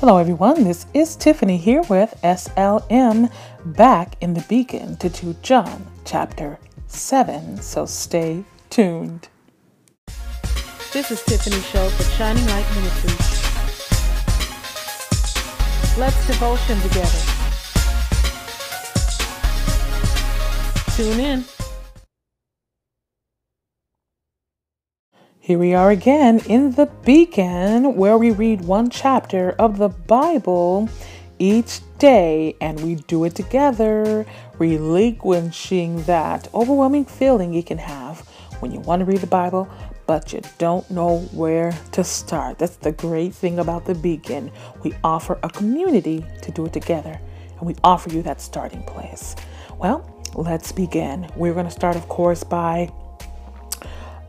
Hello, everyone. This is Tiffany here with SLM back in the beacon to do John chapter 7. So stay tuned. This is Tiffany Show for Shining Light Ministries. Let's devotion together. Tune in. Here we are again in the beacon where we read one chapter of the Bible each day and we do it together, relinquishing that overwhelming feeling you can have when you want to read the Bible but you don't know where to start. That's the great thing about the beacon. We offer a community to do it together and we offer you that starting place. Well, let's begin. We're going to start, of course, by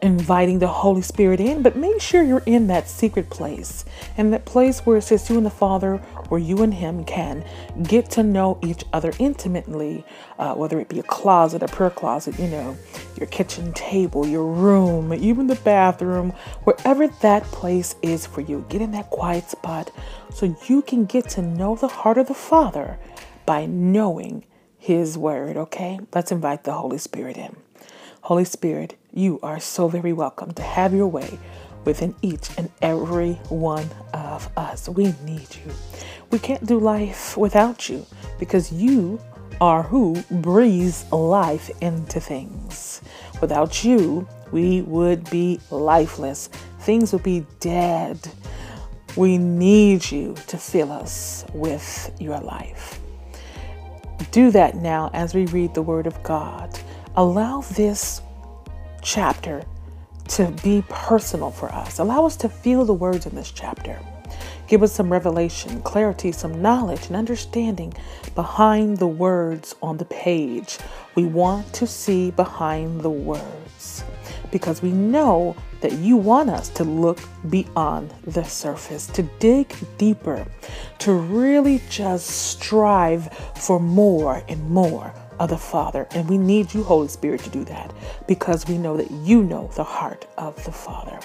inviting the Holy Spirit in, but make sure you're in that secret place and that place where it's just you and the Father, where you and Him can get to know each other intimately, uh, whether it be a closet, a prayer closet, you know, your kitchen table, your room, even the bathroom, wherever that place is for you. Get in that quiet spot so you can get to know the heart of the Father by knowing His Word, okay? Let's invite the Holy Spirit in. Holy Spirit, you are so very welcome to have your way within each and every one of us. We need you. We can't do life without you because you are who breathes life into things. Without you, we would be lifeless. Things would be dead. We need you to fill us with your life. Do that now as we read the Word of God. Allow this chapter to be personal for us. Allow us to feel the words in this chapter. Give us some revelation, clarity, some knowledge, and understanding behind the words on the page. We want to see behind the words because we know that you want us to look beyond the surface, to dig deeper, to really just strive for more and more of the Father. And we need you, Holy Spirit, to do that because we know that you know the heart of the Father.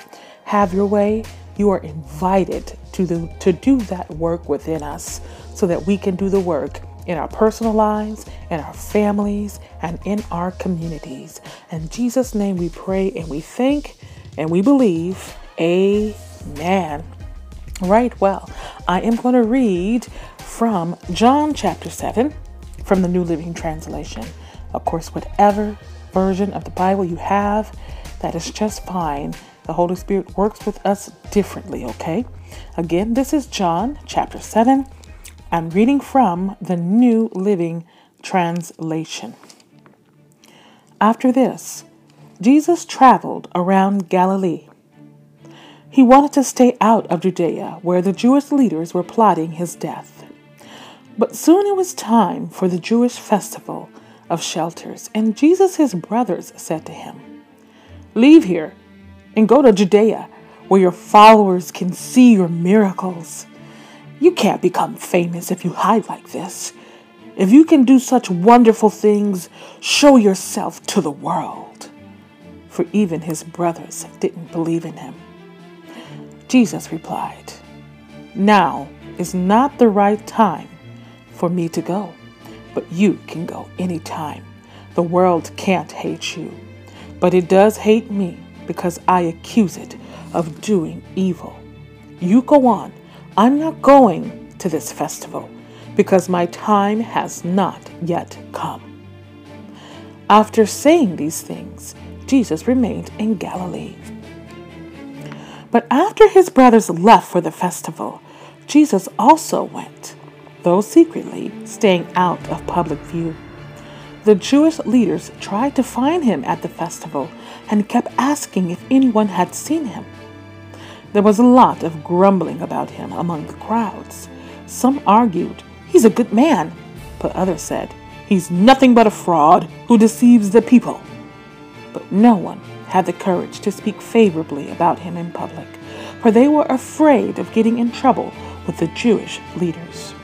Have your way. You are invited to, the, to do that work within us so that we can do the work in our personal lives, in our families, and in our communities. In Jesus' name we pray and we thank and we believe. Amen. Right, well, I am going to read from John chapter 7 from the New Living Translation. Of course, whatever version of the Bible you have, that is just fine. The Holy Spirit works with us differently, okay? Again, this is John chapter 7. I'm reading from the New Living Translation. After this, Jesus traveled around Galilee. He wanted to stay out of Judea, where the Jewish leaders were plotting his death. But soon it was time for the Jewish festival of shelters, and Jesus' his brothers said to him, Leave here and go to Judea, where your followers can see your miracles. You can't become famous if you hide like this. If you can do such wonderful things, show yourself to the world. For even his brothers didn't believe in him. Jesus replied, Now is not the right time for me to go, but you can go anytime. The world can't hate you, but it does hate me because I accuse it of doing evil. You go on. I'm not going to this festival because my time has not yet come. After saying these things, Jesus remained in Galilee. But after his brothers left for the festival, Jesus also went though secretly staying out of public view. The Jewish leaders tried to find him at the festival and kept asking if anyone had seen him. There was a lot of grumbling about him among the crowds. Some argued, he's a good man, but others said, he's nothing but a fraud who deceives the people. But no one had the courage to speak favorably about him in public, for they were afraid of getting in trouble with the Jewish leaders.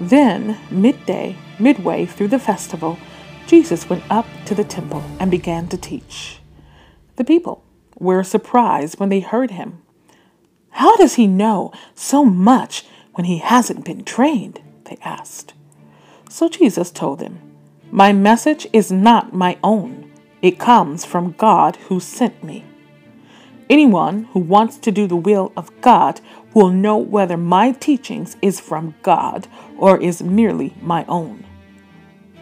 Then, midday, midway through the festival, Jesus went up to the temple and began to teach. The people were surprised when they heard him. How does he know so much when he hasn't been trained? They asked. So Jesus told them, My message is not my own, it comes from God who sent me. Anyone who wants to do the will of God will know whether my teachings is from God or is merely my own.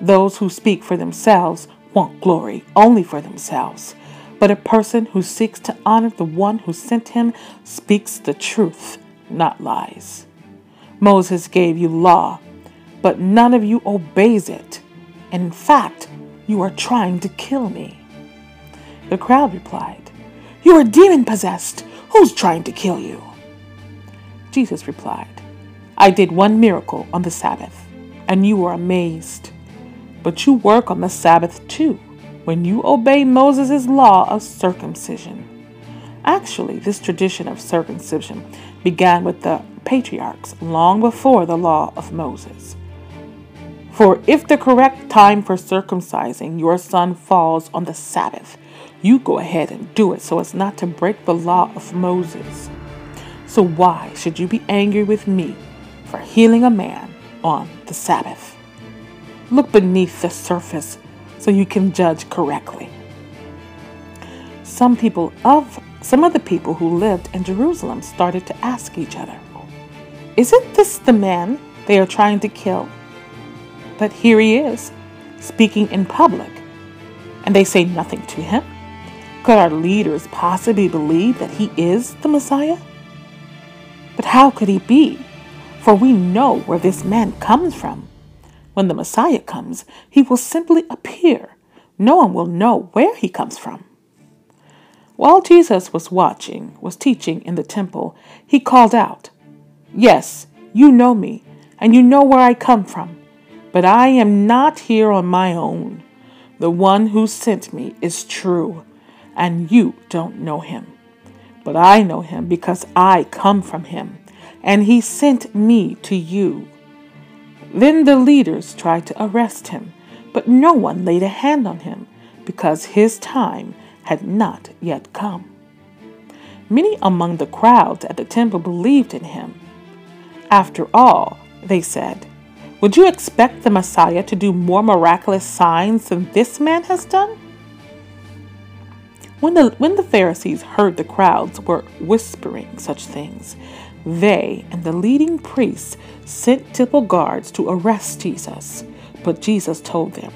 Those who speak for themselves want glory only for themselves, but a person who seeks to honor the one who sent him speaks the truth, not lies. Moses gave you law, but none of you obeys it. And in fact, you are trying to kill me. The crowd replied, you are demon possessed. Who's trying to kill you? Jesus replied, I did one miracle on the Sabbath, and you were amazed. But you work on the Sabbath too, when you obey Moses' law of circumcision. Actually, this tradition of circumcision began with the patriarchs long before the law of Moses. For if the correct time for circumcising your son falls on the Sabbath, you go ahead and do it so as not to break the law of Moses. So why should you be angry with me for healing a man on the Sabbath? Look beneath the surface so you can judge correctly. Some people of some of the people who lived in Jerusalem started to ask each other, Isn't this the man they are trying to kill? But here he is, speaking in public, and they say nothing to him. Could our leaders possibly believe that he is the Messiah? But how could he be? For we know where this man comes from. When the Messiah comes, he will simply appear. No one will know where he comes from. While Jesus was watching, was teaching in the temple, he called out, Yes, you know me, and you know where I come from, but I am not here on my own. The one who sent me is true and you don't know him. But I know him because I come from him, and he sent me to you. Then the leaders tried to arrest him, but no one laid a hand on him because his time had not yet come. Many among the crowds at the temple believed in him. After all, they said, would you expect the Messiah to do more miraculous signs than this man has done? When the, when the Pharisees heard the crowds were whispering such things, they and the leading priests sent temple guards to arrest Jesus. But Jesus told them,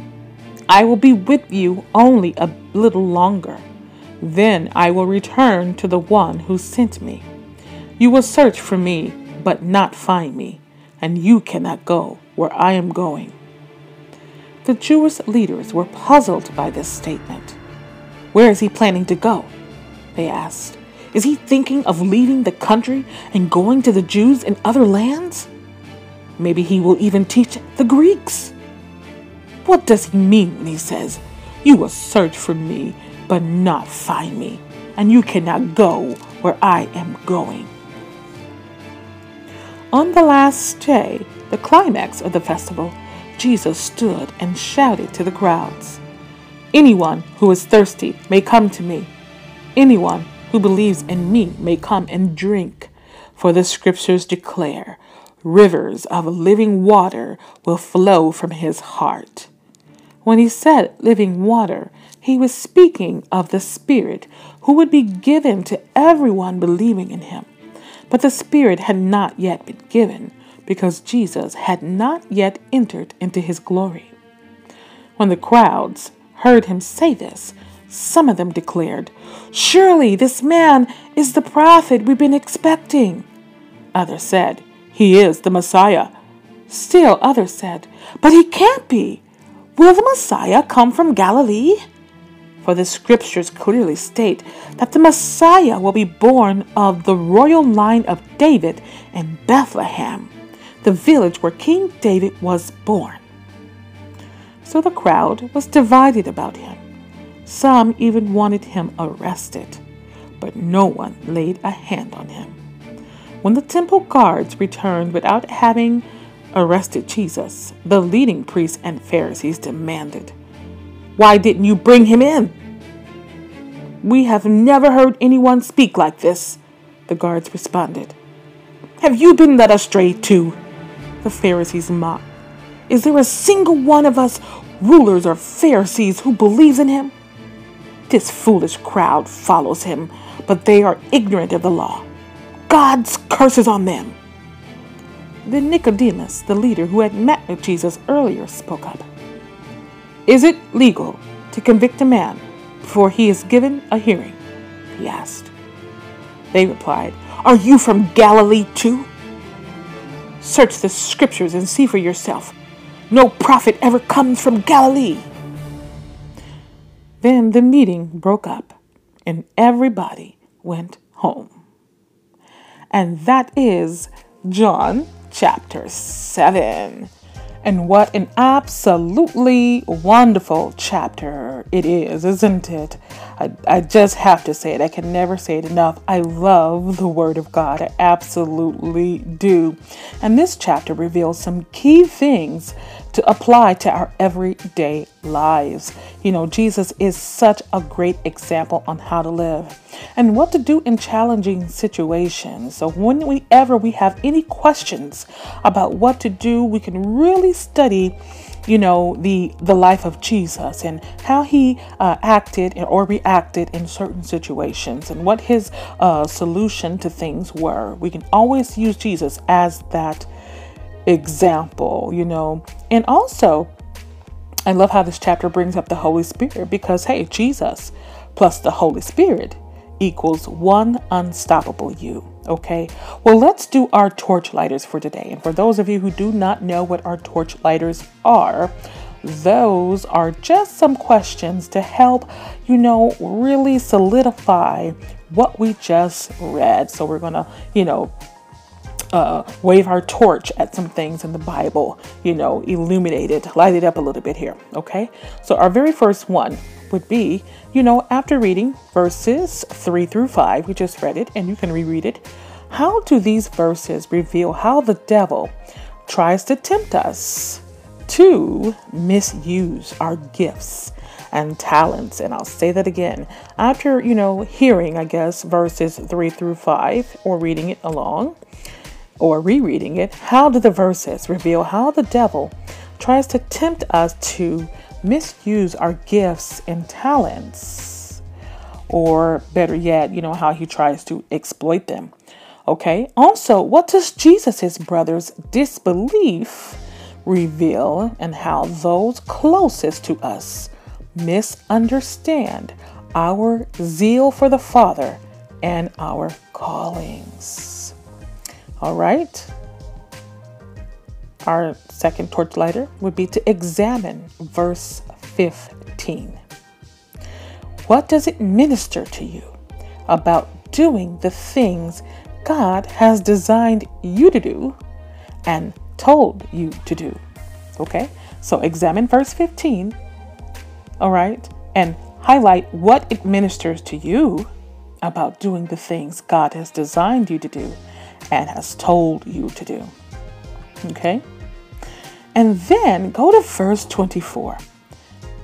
I will be with you only a little longer. Then I will return to the one who sent me. You will search for me, but not find me, and you cannot go where I am going. The Jewish leaders were puzzled by this statement. Where is he planning to go? They asked. Is he thinking of leaving the country and going to the Jews in other lands? Maybe he will even teach the Greeks. What does he mean when he says, You will search for me, but not find me, and you cannot go where I am going? On the last day, the climax of the festival, Jesus stood and shouted to the crowds. Anyone who is thirsty may come to me. Anyone who believes in me may come and drink. For the scriptures declare, rivers of living water will flow from his heart. When he said living water, he was speaking of the Spirit who would be given to everyone believing in him. But the Spirit had not yet been given because Jesus had not yet entered into his glory. When the crowds heard him say this, some of them declared, Surely this man is the prophet we've been expecting. Others said, He is the Messiah. Still others said, But he can't be. Will the Messiah come from Galilee? For the scriptures clearly state that the Messiah will be born of the royal line of David in Bethlehem, the village where King David was born so the crowd was divided about him. Some even wanted him arrested, but no one laid a hand on him. When the temple guards returned without having arrested Jesus, the leading priests and Pharisees demanded, Why didn't you bring him in? We have never heard anyone speak like this. The guards responded. Have you been led astray too? The Pharisees mocked. Is there a single one of us, rulers or Pharisees, who believes in him? This foolish crowd follows him, but they are ignorant of the law. God's curses on them. Then Nicodemus, the leader who had met with Jesus earlier, spoke up. Is it legal to convict a man before he is given a hearing? He asked. They replied, Are you from Galilee too? Search the scriptures and see for yourself. No prophet ever comes from Galilee. Then the meeting broke up and everybody went home. And that is John chapter 7. And what an absolutely wonderful chapter it is, isn't it? I, I just have to say it. I can never say it enough. I love the Word of God. I absolutely do. And this chapter reveals some key things to apply to our everyday lives. You know, Jesus is such a great example on how to live and what to do in challenging situations. So, whenever we have any questions about what to do, we can really study you know the the life of Jesus and how he uh, acted or reacted in certain situations and what his uh, solution to things were. We can always use Jesus as that example, you know. And also, I love how this chapter brings up the Holy Spirit because, hey, Jesus plus the Holy Spirit equals one unstoppable you. Okay, well, let's do our torch lighters for today. And for those of you who do not know what our torch lighters are, those are just some questions to help, you know, really solidify what we just read. So we're going to, you know, uh, wave our torch at some things in the Bible, you know, illuminate it, light it up a little bit here, okay? So, our very first one would be, you know, after reading verses 3 through 5, we just read it and you can reread it. How do these verses reveal how the devil tries to tempt us to misuse our gifts and talents? And I'll say that again. After, you know, hearing, I guess, verses 3 through 5 or reading it along, or rereading it, how do the verses reveal how the devil tries to tempt us to misuse our gifts and talents? Or better yet, you know, how he tries to exploit them. Okay, also, what does Jesus' brother's disbelief reveal, and how those closest to us misunderstand our zeal for the Father and our callings? All right. Our second torch lighter would be to examine verse 15. What does it minister to you about doing the things God has designed you to do and told you to do? Okay, so examine verse 15, all right, and highlight what it ministers to you about doing the things God has designed you to do and has told you to do. Okay? And then go to verse 24.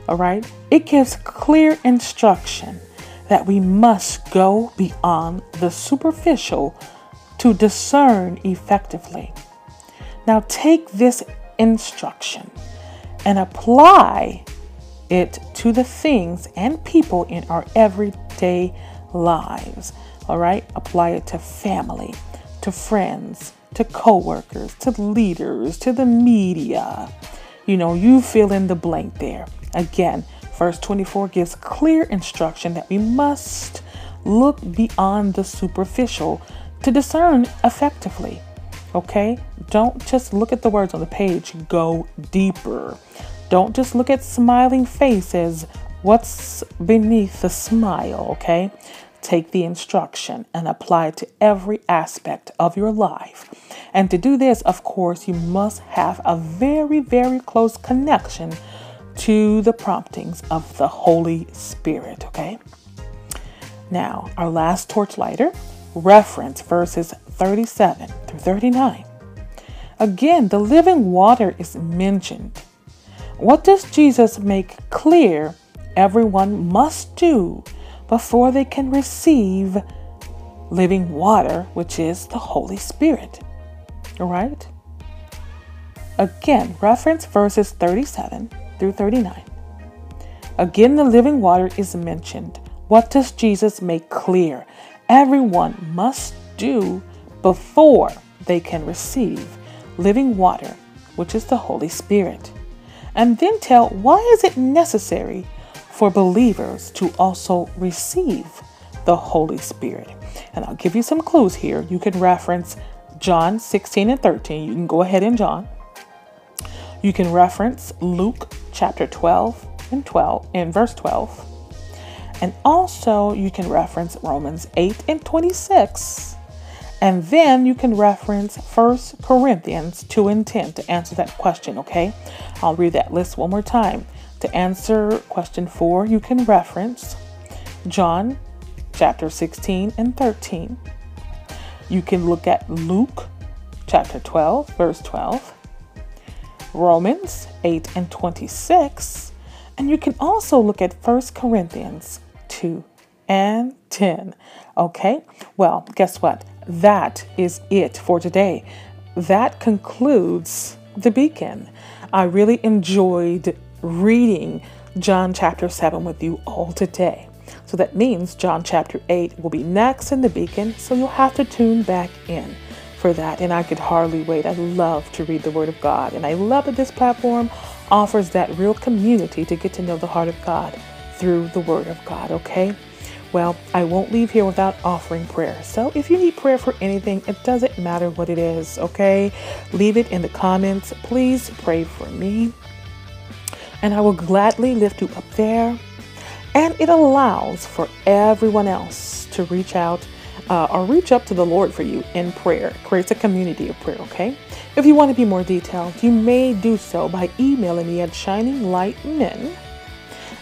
All right? It gives clear instruction that we must go beyond the superficial to discern effectively. Now, take this instruction and apply it to the things and people in our everyday lives. All right? Apply it to family, to friends, to coworkers, to leaders, to the media. You know, you fill in the blank there. Again, verse 24 gives clear instruction that we must look beyond the superficial to discern effectively. Okay? Don't just look at the words on the page, go deeper. Don't just look at smiling faces. What's beneath the smile, okay? Take the instruction and apply it to every aspect of your life. And to do this, of course, you must have a very, very close connection to the promptings of the Holy Spirit, okay? Now, our last torch lighter, reference verses 37 through 39. Again, the living water is mentioned. What does Jesus make clear everyone must do before they can receive living water, which is the Holy Spirit. All right? Again, reference verses 37 through 39. Again, the living water is mentioned. What does Jesus make clear? Everyone must do before they can receive living water, which is the Holy Spirit. And then tell why is it necessary for believers to also receive the Holy Spirit. And I'll give you some clues here. You can reference John 16 and 13. You can go ahead in John. You can reference Luke chapter 12 and 12 in verse 12. And also you can reference Romans 8 and 26. And then you can reference 1 Corinthians 2 and 10 to answer that question, okay? I'll read that list one more time. To answer question 4, you can reference John chapter 16 and 13. You can look at Luke chapter 12, verse 12, Romans 8 and 26, and you can also look at 1 Corinthians 2 and 10. Okay, well, guess what? That is it for today. That concludes the beacon. I really enjoyed reading John chapter 7 with you all today. So that means John chapter 8 will be next in the beacon, so you'll have to tune back in for that. And I could hardly wait. I love to read the Word of God, and I love that this platform offers that real community to get to know the heart of God through the Word of God, okay? Well, I won't leave here without offering prayer. So if you need prayer for anything, it doesn't matter what it is, okay? Leave it in the comments. Please pray for me. And I will gladly lift you up there and it allows for everyone else to reach out uh, or reach up to the Lord for you in prayer. It creates a community of prayer, okay? If you want to be more detailed, you may do so by emailing me at shininglightmin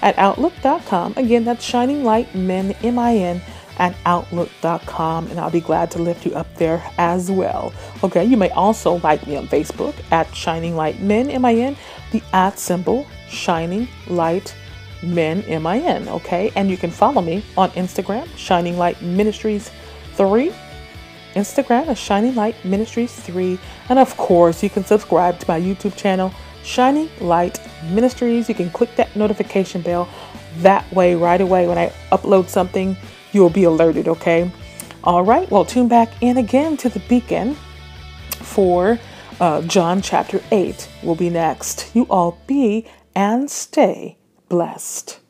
at outlook.com. Again, that's shininglightmin, M-I-N, at outlook.com, and I'll be glad to lift you up there as well. Okay, you may also like me on Facebook at Shining Light Min, M-I-N, the at symbol, Shining Light Min M I N, okay? And you can follow me on Instagram, Shining Light Ministries 3. Instagram is Shining Light Ministries 3. And of course, you can subscribe to my YouTube channel, Shining Light Ministries. You can click that notification bell. That way, right away, when I upload something, you'll be alerted, okay? All right, well, tune back in again to the beacon for uh, John chapter 8 will be next. You all be and stay blessed.